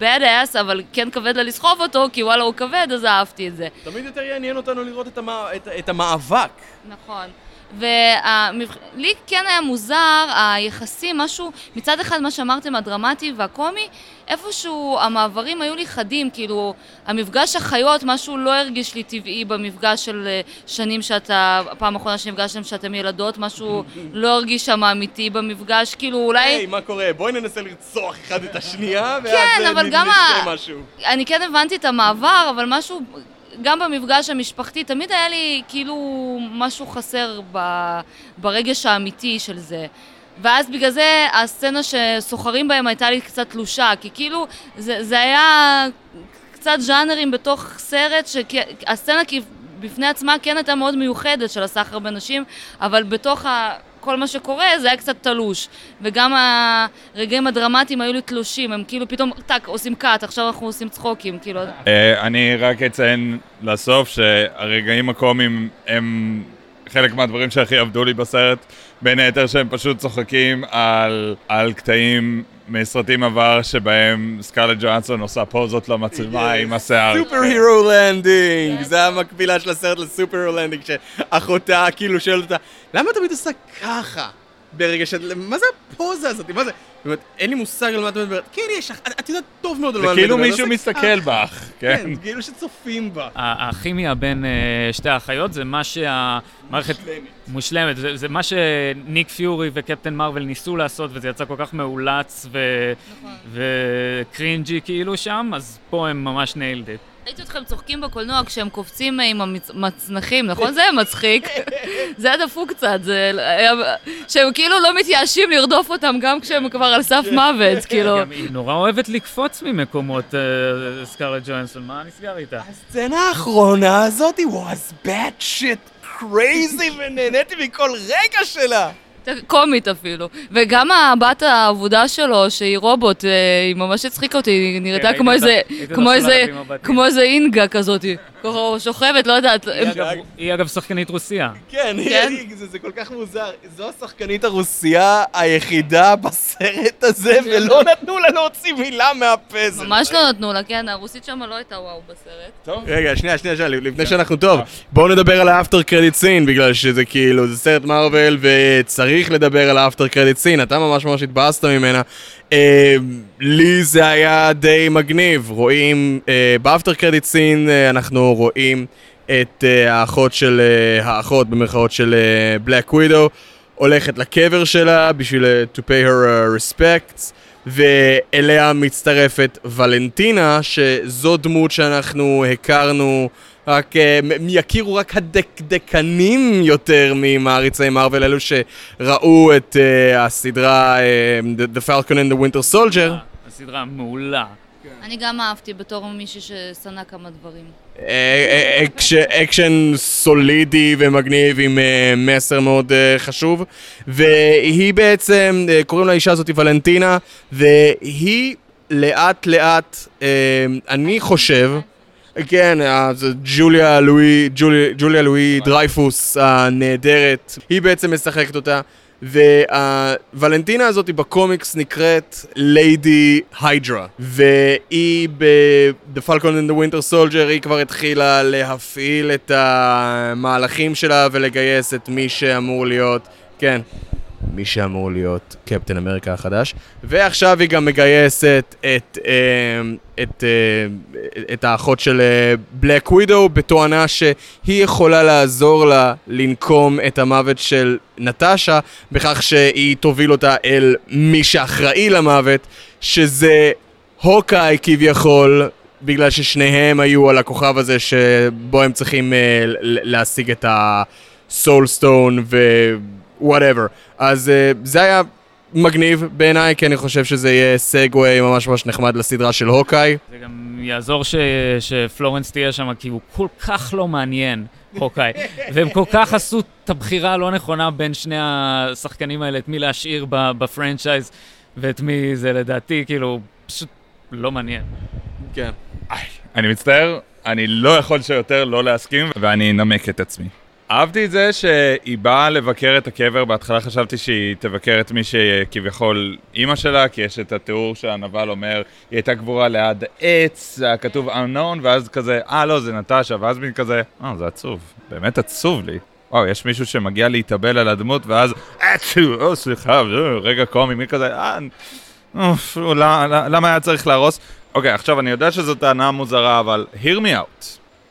Speaker 3: bad ass, אבל כן כבד לה לסחוב אותו, כי וואלה, הוא כבד, אז אהבתי את זה.
Speaker 1: תמיד יותר יעניין אותנו לראות את, המא... את, את המאבק.
Speaker 3: נכון. ולי כן היה מוזר, היחסים, משהו, מצד אחד מה שאמרתם, הדרמטי והקומי, איפשהו המעברים היו לי חדים, כאילו, המפגש החיות, משהו לא הרגיש לי טבעי במפגש של אה, שנים שאתה, הפעם האחרונה שנפגשתם שאתם ילדות, משהו לא הרגיש שם אמיתי במפגש, כאילו אולי...
Speaker 1: היי, מה קורה? בואי ננסה לרצוח אחד את השנייה, ואז
Speaker 3: כן,
Speaker 1: אה, נ- נשתה
Speaker 3: ה-
Speaker 1: משהו.
Speaker 3: אני כן הבנתי את המעבר, אבל משהו, גם במפגש המשפחתי, תמיד היה לי כאילו משהו חסר ב, ברגש האמיתי של זה. ואז בגלל זה הסצנה שסוחרים בהם הייתה לי קצת תלושה, כי כאילו זה, זה היה קצת ז'אנרים בתוך סרט, שהסצנה בפני עצמה כן הייתה מאוד מיוחדת של הסחר בנשים, אבל בתוך ה... כל מה שקורה זה היה קצת תלוש. וגם הרגעים הדרמטיים היו לי תלושים, הם כאילו פתאום, טאק, עושים cut, עכשיו אנחנו עושים צחוקים, כאילו...
Speaker 2: אה, אני רק אציין לסוף שהרגעים הקומיים הם חלק מהדברים שהכי עבדו לי בסרט, בין היתר שהם פשוט צוחקים על, על קטעים מסרטים עבר שבהם סקארלט ג'ואנסון עושה פוזות למצלמה עם השיער.
Speaker 1: סופר הירו לנדינג! זה המקבילה של הסרט ל superhero landing, שאחותה כאילו שואלת אותה, למה תמיד עושה ככה? ברגע שאת... מה זה הפוזה הזאת? מה זה? זאת אומרת, אין לי מושג על מה את מדברת. כן, יש לך, את- את יודעת טוב מאוד על מה
Speaker 2: זה
Speaker 1: אני מדברת.
Speaker 2: כאילו מישהו מסתכל. בך, כן.
Speaker 1: כן, כאילו שצופים בה.
Speaker 4: ה- הכימיה בין אה, שתי האחיות זה מה שהמערכת... מושלמת. זה, זה מה שניק פיורי וקפטן מרוויל ניסו לעשות, וזה יצא כל כך מאולץ.
Speaker 3: נכון.
Speaker 4: ו cringy כאילו שם, אז פה הם ממש nailed it.
Speaker 3: ראיתי אתכם צוחקים בקולנוע כשהם קופצים עם המצנחים, נכון? זה היה מצחיק. זה היה דפוק קצת, זה... היה- שהם כאילו לא מתייאשים לרדוף אותם גם כשהם כבר על סף מוות, כאילו.
Speaker 4: גם היא נורא אוהבת לקפוץ ממקומות, אה, סקארלט ג'ואנסון, מה נסגר איתה?
Speaker 1: הסצנה האחרונה הזאת was bad shit crazy ונהניתי מכל רגע שלה.
Speaker 3: קומית אפילו. וגם הבת האבודה שלו, שהיא רובוט, אה, היא ממש הצחיקה אותי, היא נראתה כמו איזה, כמו איזה,
Speaker 4: מבטים.
Speaker 3: כמו איזה אינגה כזאת. ככה שוכבת, לא יודעת.
Speaker 4: היא אגב- שחקנית רוסיה.
Speaker 1: כן,
Speaker 3: כן?
Speaker 1: היא- זה, זה כל כך מוזר. זו השחקנית הרוסייה היחידה בסרט הזה, ולא נתנו לה להוציא מילה מהפה.
Speaker 3: ממש לא נתנו לה, כן, הרוסית שם לא הייתה וואו בסרט.
Speaker 1: רגע, שנייה, שנייה, שנייה, לפני שאנחנו טוב, בואו נדבר על ה after credit scene, בגלל שזה כאילו, זה סרט מארוול, וצריך לדבר על ה after credit scene, אתה ממש ממש התבאסת ממנה. אה, לי זה היה די מגניב, רואים, אה, ב after credit scene אה, אנחנו רואים את אה, האחות של, האחות במרכאות של בלק ווידו, הולכת לקבר שלה בשביל to pay her respects. ואליה מצטרפת ולנטינה, שזו דמות שאנחנו הכרנו, רק, אה, מ- יכירו רק הדקדקנים יותר ממעריצי מארוול, אלו שראו את uh, הסדרה uh, The, Falcon and the Winter Soldier.
Speaker 4: הסדרה מעולה.
Speaker 3: אני גם אהבתי בתור מישהי ששנא כמה דברים.
Speaker 1: אה, אה, אקש- אקשן סולידי ומגניב עם אה, מסר מאוד אה, חשוב והיא בעצם, אה, קוראים לאישה הזאת ולנטינה והיא לאט לאט, אה, אני חושב, כן, ג'וליה לואי, ג'וליה, ג'וליה לואי דרייפוס הנהדרת, היא בעצם משחקת אותה והוולנטינה הזאת בקומיקס נקראת ליידי היידרה והיא ב-The Falcon and the Winter Soldier היא כבר התחילה להפעיל את המהלכים שלה ולגייס את מי שאמור להיות, כן. מי שאמור להיות קפטן אמריקה החדש. ועכשיו היא גם מגייסת את, אה, את, אה, את האחות של בלק ווידו בתואנה שהיא יכולה לעזור לה לנקום את המוות של נטשה בכך שהיא תוביל אותה אל מי שאחראי למוות, שזה הוקאי כביכול, בגלל ששניהם היו על הכוכב הזה שבו הם צריכים uh, להשיג את ה soul stone ו whatever. אז אה, זה היה מגניב בעיניי, כי אני חושב שזה יהיה segue ממש ממש נחמד לסדרה של הוקאי.
Speaker 4: זה גם יעזור ש... שפלורנס תהיה שם, כי הוא כל כך לא מעניין, הוקאי. והם כל כך עשו את הבחירה הלא נכונה בין שני השחקנים האלה, את מי להשאיר ב franchise ואת מי זה לדעתי, כאילו, פשוט לא מעניין.
Speaker 1: כן.
Speaker 2: אני מצטער, אני לא יכול שיותר לא להסכים, ואני אנמק את עצמי. אהבתי את זה שהיא באה לבקר את הקבר, בהתחלה חשבתי שהיא תבקר את מי שכביכול אימא שלה, כי יש את התיאור שהנבל אומר, היא הייתה גבורה ליד עץ, כתוב unknown, ואז כזה, אה לא, זה נטשה, ואז מין כזה, אה, זה עצוב, באמת עצוב לי. וואו, יש מישהו שמגיע להתאבל על הדמות, ואז, עצוב, או סליחה, רגע קומי, מי כזה, אה, אוף, למה היה צריך להרוס? אוקיי, עכשיו אני יודע שזו טענה מוזרה, אבל hear me out.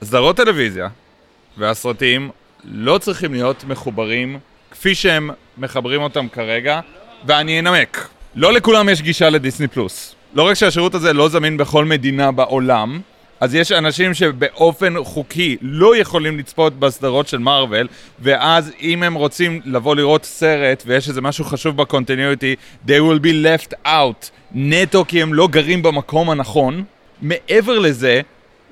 Speaker 2: סדרות טלוויזיה והסרטים לא צריכים להיות מחוברים כפי שהם מחברים אותם כרגע, ואני אנמק. לא לכולם יש גישה לדיסני פלוס. לא רק שהשירות הזה לא זמין בכל מדינה בעולם, אז יש אנשים שבאופן חוקי לא יכולים לצפות בסדרות של מארוול, ואז אם הם רוצים לבוא לראות סרט ויש איזה משהו חשוב בקונטיניוטי, they will be left out, נטו כי הם לא גרים במקום הנכון. מעבר לזה,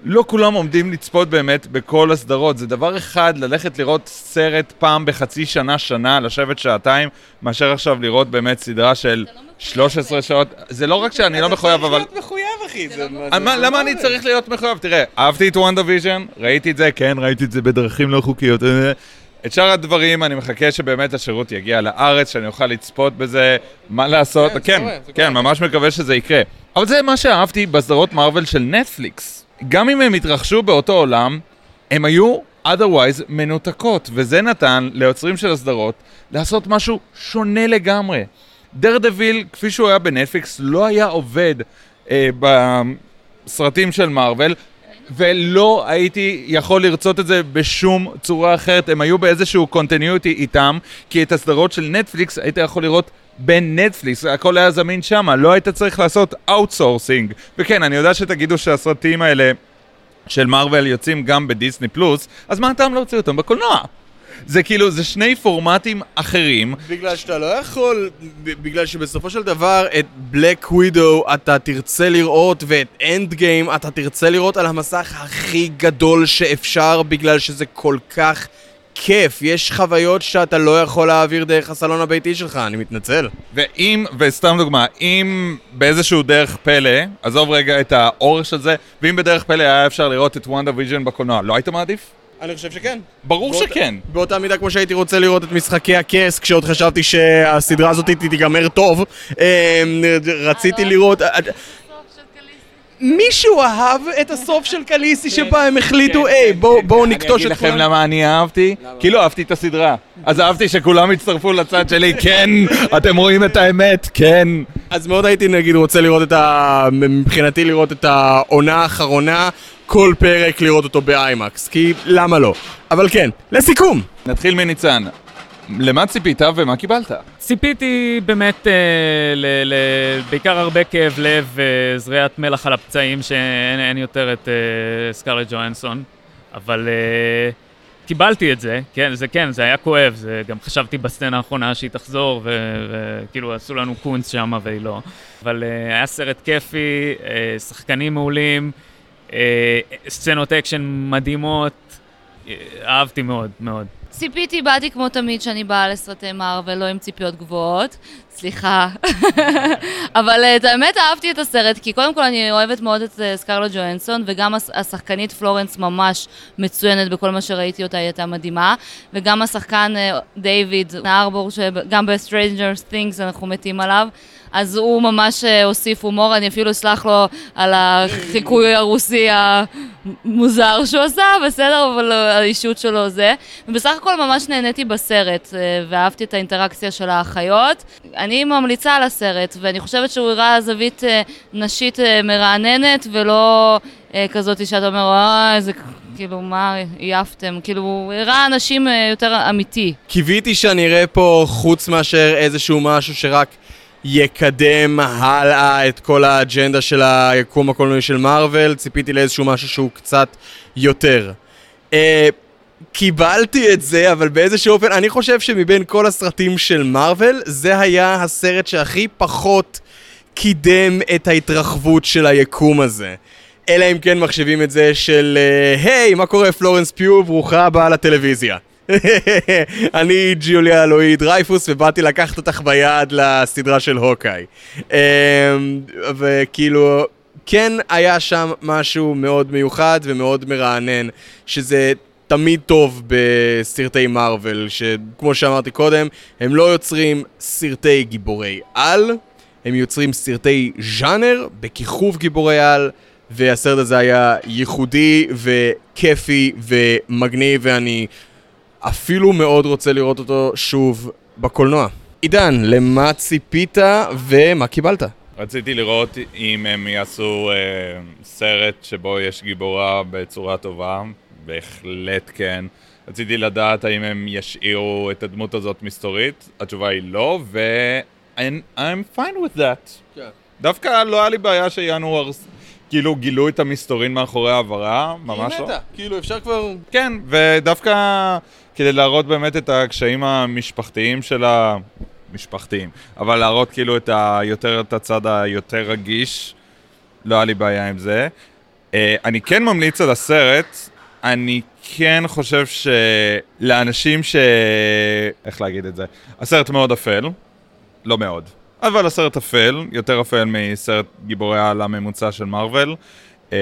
Speaker 2: לא כולם עומדים לצפות באמת בכל הסדרות. זה דבר אחד ללכת לראות סרט פעם בחצי שנה, שנה, לשבת שעתיים, מאשר עכשיו לראות באמת סדרה של 13 שעות. זה לא רק שאני לא מחויב, אבל...
Speaker 1: אתה צריך להיות מחויב, אחי. זה-
Speaker 2: מה- למה אני צריך להיות מחויב? תראה, אהבתי את וונדה ויז'ן, ראיתי את זה, כן, ראיתי את זה בדרכים לא חוקיות. את שאר הדברים, אני מחכה שבאמת השירות יגיע לארץ, שאני אוכל לצפות בזה, מה לעשות,
Speaker 1: כן,
Speaker 2: כן, כן. ממש מקווה שזה יקרה. אבל זה מה שאהבתי בסדרות מארוול של נטפליקס. גם אם הם התרחשו באותו עולם, הם היו otherwise מנותקות, וזה נתן ליוצרים של הסדרות לעשות משהו שונה לגמרי. דרדוויל, כפי שהוא היה בנטפליקס, לא היה עובד אה, בסרטים של מארוול, ולא הייתי יכול לראות את זה בשום צורה אחרת. הם היו באיזשהו continuity איתם, כי את הסדרות של נטפליקס היית יכול לראות בנטפליקס, הכל היה זמין שם, לא היית צריך לעשות outsourcing. וכן, אני יודע שתגידו שהסרטים האלה של מארוול יוצאים גם בדיסני פלוס, אז מה הטעם להוציא אותם בקולנוע? זה כאילו, זה שני פורמטים אחרים,
Speaker 1: בגלל שאתה לא יכול, בגלל שבסופו של דבר את בלק ווידו אתה תרצה לראות ואת אנד גיים אתה תרצה לראות על המסך הכי גדול שאפשר בגלל שזה כל כך כיף. יש חוויות שאתה לא יכול להעביר דרך הסלון הביתי שלך, אני מתנצל.
Speaker 2: ואם, וסתם דוגמה, אם באיזשהו דרך פלא, עזוב רגע את האורך של זה, ואם בדרך פלא היה אפשר לראות את וונדה ויז'ן בקולנוע, לא היית מעדיף?
Speaker 1: אני חושב שכן.
Speaker 2: ברור
Speaker 1: באות-
Speaker 2: שכן.
Speaker 1: באותה מידה כמו שהייתי רוצה לראות את משחקי הכס, כשעוד חשבתי שהסדרה הזאת תיגמר טוב, אה, רציתי לראות... מישהו אהב את הסוף של חאליסי שבה הם החליטו, היי, בואו בואו
Speaker 2: אני
Speaker 1: נקטוש
Speaker 2: אגיד
Speaker 1: את
Speaker 2: לכם
Speaker 1: כולם.
Speaker 2: למה אני אהבתי, כי לא אהבתי את הסדרה. אז אהבתי שכולם הצטרפו לצד שלי, כן, אתם רואים את האמת, כן.
Speaker 1: אז מאוד הייתי נגיד רוצה לראות את ה... מבחינתי לראות את העונה האחרונה, כל פרק לראות אותו באיימקס, כי למה לא? אבל כן, לסיכום!
Speaker 2: נתחיל מניצן. למה ציפית ומה קיבלת?
Speaker 4: ציפיתי באמת אה, ל, ל, בעיקר הרבה כאב לב וזריעת מלח על הפצעים שאין אין יותר את אה, סקארלט ג'ואנסון, אבל אה, קיבלתי את זה, כן, זה כן, זה היה כואב, זה גם חשבתי בסצנה האחרונה שהיא תחזור ו- וכאילו עשו לנו קונץ שם והיא לא, אבל אה, היה סרט כיפי, אה, שחקנים מעולים, אה, סצנות אקשן מדהימות, אה, אהבתי מאוד, מאוד.
Speaker 3: ציפיתי, באתי כמו תמיד שאני באה לסרטי מארוול, לא עם ציפיות גבוהות. סליחה. אבל אה, את האמת אהבתי את הסרט, כי קודם כל אני אוהבת מאוד את אה, סקרלט ג'ואנסון, וגם הש- השחקנית פלורנס ממש מצוינת בכל מה שראיתי אותה, היא הייתה מדהימה. וגם השחקן אה, דיוויד נארבור, שגם ב-Stranger Things אנחנו מתים עליו. אז הוא ממש אה, הוסיף הומור, אני אפילו אסלח לו על החיקוי הרוסי המוזר שהוא עשה, בסדר, אבל האישות שלו זה. ובסך הכל ממש נהניתי בסרט, אה, ואהבתי את האינטראקציה של האחיות. אני ממליצה על הסרט, ואני חושבת שהוא הראה זווית אה, נשית מרעננת, ולא כזאת שאתה אומר, אה, איזה... כאילו, מה עייפתם? כאילו, הוא הראה אנשים יותר אמיתי.
Speaker 1: קיוויתי שאני אראה פה, חוץ מאשר איזשהו משהו שרק יקדם הלאה את כל האג'נדה של היקום הקולנועי של מארוול, ציפיתי לאיזשהו משהו שהוא קצת יותר. אה, קיבלתי את זה, אבל באיזשהו אופן, אני חושב שמבין כל הסרטים של מארוול, זה היה הסרט שהכי פחות קידם את ההתרחבות של היקום הזה. אלא אם כן מחשבים את זה של, אה, היי, מה קורה פלורנס פיו, ברוכה הבאה לטלוויזיה. אני ג'יוליה אלוהי דרייפוס ובאתי לקחת אותך ביד לסדרה של הוקאי. אמ, וכאילו, כן היה שם משהו מאוד מיוחד ומאוד מרענן, שזה תמיד טוב בסרטי מארוול, שכמו שאמרתי קודם, הם לא יוצרים סרטי גיבורי על, הם יוצרים סרטי ז'אנר בכיכוב גיבורי על. והסרט הזה היה ייחודי וכיפי ומגניב ואני אפילו מאוד רוצה לראות אותו שוב בקולנוע. עידן, למה ציפית ומה קיבלת?
Speaker 2: רציתי לראות אם הם יעשו אה, סרט שבו יש גיבורה בצורה טובה, בהחלט כן. רציתי לדעת האם הם ישאירו את הדמות הזאת מסתורית, התשובה היא לא, ו... and I'm fine with that.
Speaker 1: כן.
Speaker 2: דווקא לא היה לי בעיה שינואר, כאילו גילו את המסתורין מאחורי העברה, ממש לא.
Speaker 1: כאילו אפשר כבר...
Speaker 2: כן, ודווקא כדי להראות באמת את הקשיים המשפחתיים של ה... משפחתיים, אבל להראות כאילו את ה... יותר את הצד היותר רגיש, לא היה לי בעיה עם זה. אה, אני כן ממליץ על הסרט, אני כן חושב שלאנשים ש... איך להגיד את זה? הסרט מאוד אפל, לא מאוד. אבל הסרט אפל, יותר אפל מסרט גיבורי העל הממוצע של מארוול, אה,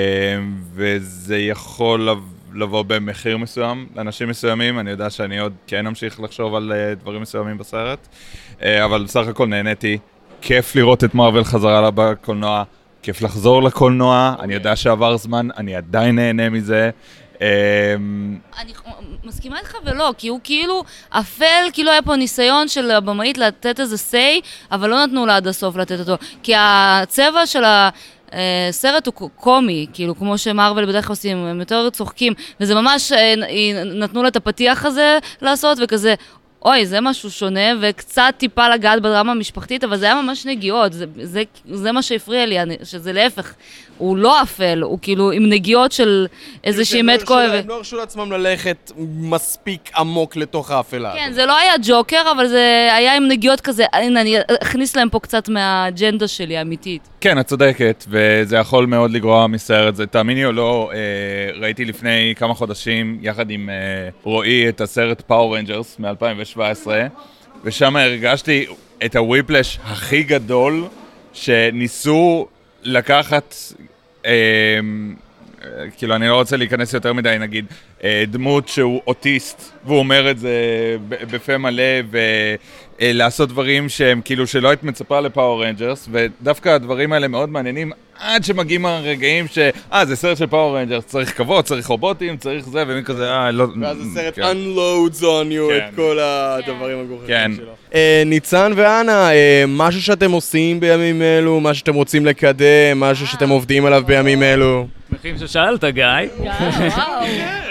Speaker 2: וזה יכול לב- לבוא במחיר מסוים לאנשים מסוימים, אני יודע שאני עוד כן אמשיך לחשוב על אה, דברים מסוימים בסרט, אה, אבל בסך הכל נהניתי, כיף לראות את מארוול חזרה בקולנוע, כיף לחזור לקולנוע, אני יודע שעבר זמן, אני עדיין נהנה מזה. אה,
Speaker 3: אני מסכימה איתך ולא, כי הוא כאילו אפל, כאילו היה פה ניסיון של הבמאית לתת איזה say, אבל לא נתנו לה עד הסוף לתת אותו. כי הצבע של הסרט הוא ק- קומי, כאילו, כמו שמרוויל בדרך כלל עושים, הם יותר צוחקים, וזה ממש, אה, נתנו לה את הפתיח הזה לעשות, וכזה... אוי, זה משהו שונה, וקצת טיפה לגעת בדרמה המשפחתית, אבל זה היה ממש נגיעות, זה, זה, זה מה שהפריע לי, אני- שזה להפך, הוא לא אפל, הוא כאילו עם נגיעות של איזושהי אמת כואבת.
Speaker 1: הם לא הרשו לעצמם ללכת מספיק עמוק לתוך האפלה.
Speaker 3: כן, זה לא היה ג'וקר, אבל זה היה עם נגיעות כזה, הנה, אני אכניס להם פה קצת מהאג'נדה שלי, האמיתית.
Speaker 2: כן, את צודקת, וזה יכול מאוד לגרוע מסרט. זה, תאמיני או לא, אה, ראיתי לפני כמה חודשים, יחד עם אה, רועי, את הסרט פאור רנג'רס מ-2017, ושם הרגשתי את ה whiplash הכי גדול, שניסו לקחת... אה, כאילו, אני לא רוצה להיכנס יותר מדי, נגיד, אה, דמות שהוא אוטיסט, והוא אומר את זה בפה מלא, ולעשות דברים שהם כאילו שלא היית מצפה לפאור רנג'רס, ודווקא הדברים האלה מאוד מעניינים, עד שמגיעים הרגעים ש... אה, זה סרט של פאור רנג'רס, צריך כבוד, צריך רובוטים, צריך זה, ומי כזה, אה, לא...
Speaker 1: ואז הסרט
Speaker 2: כן.
Speaker 1: unloads on you
Speaker 2: כן.
Speaker 1: את כל הדברים הגוחכים
Speaker 2: כן.
Speaker 1: שלו. אה, ניצן ואנה, אה, משהו שאתם עושים בימים אלו, משהו שאתם רוצים לקדם, משהו שאתם עובדים עליו בימים אלו.
Speaker 4: שמחים ששאלת, גיא.
Speaker 3: וואו.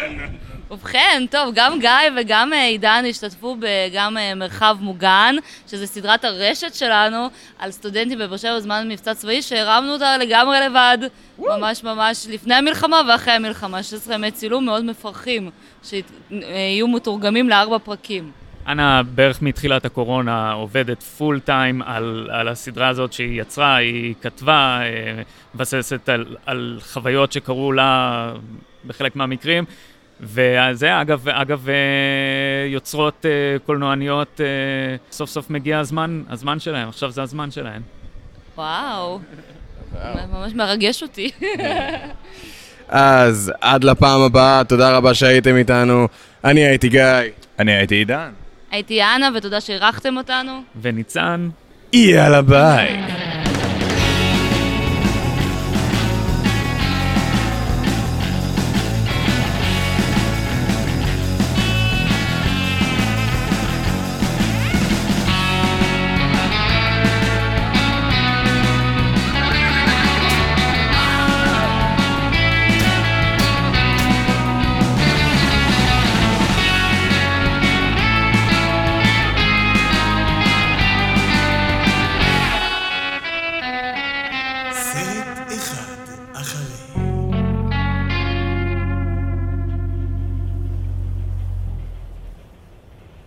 Speaker 3: ובכן, טוב, גם גיא וגם אה, עידן השתתפו בגם אה, מרחב מוגן, שזה סדרת הרשת שלנו, על סטודנטים בבאר שבע בזמן מבצע צבאי, שהרמנו אותה לגמרי לבד, ממש ממש לפני המלחמה ואחרי המלחמה, 16 ימי צילום מאוד מפרכים, שיהיו מתורגמים לארבע פרקים.
Speaker 4: אנה בערך מתחילת הקורונה עובדת פול טיים על, על הסדרה הזאת שהיא יצרה, היא כתבה, אה, מבססת על, על חוויות שקרו לה בחלק מהמקרים. וזה, אגב, אגב, אה, יוצרות אה, קולנועניות, אה, סוף סוף מגיע הזמן, הזמן שלהם, עכשיו זה הזמן שלהם.
Speaker 3: וואו, ממש מרגש אותי.
Speaker 1: אז עד לפעם הבאה, תודה רבה שהייתם איתנו. אני הייתי גיא.
Speaker 2: אני הייתי עידן.
Speaker 3: הייתי אנה, ותודה שאירחתם אותנו.
Speaker 4: וניצן,
Speaker 1: יאללה ביי.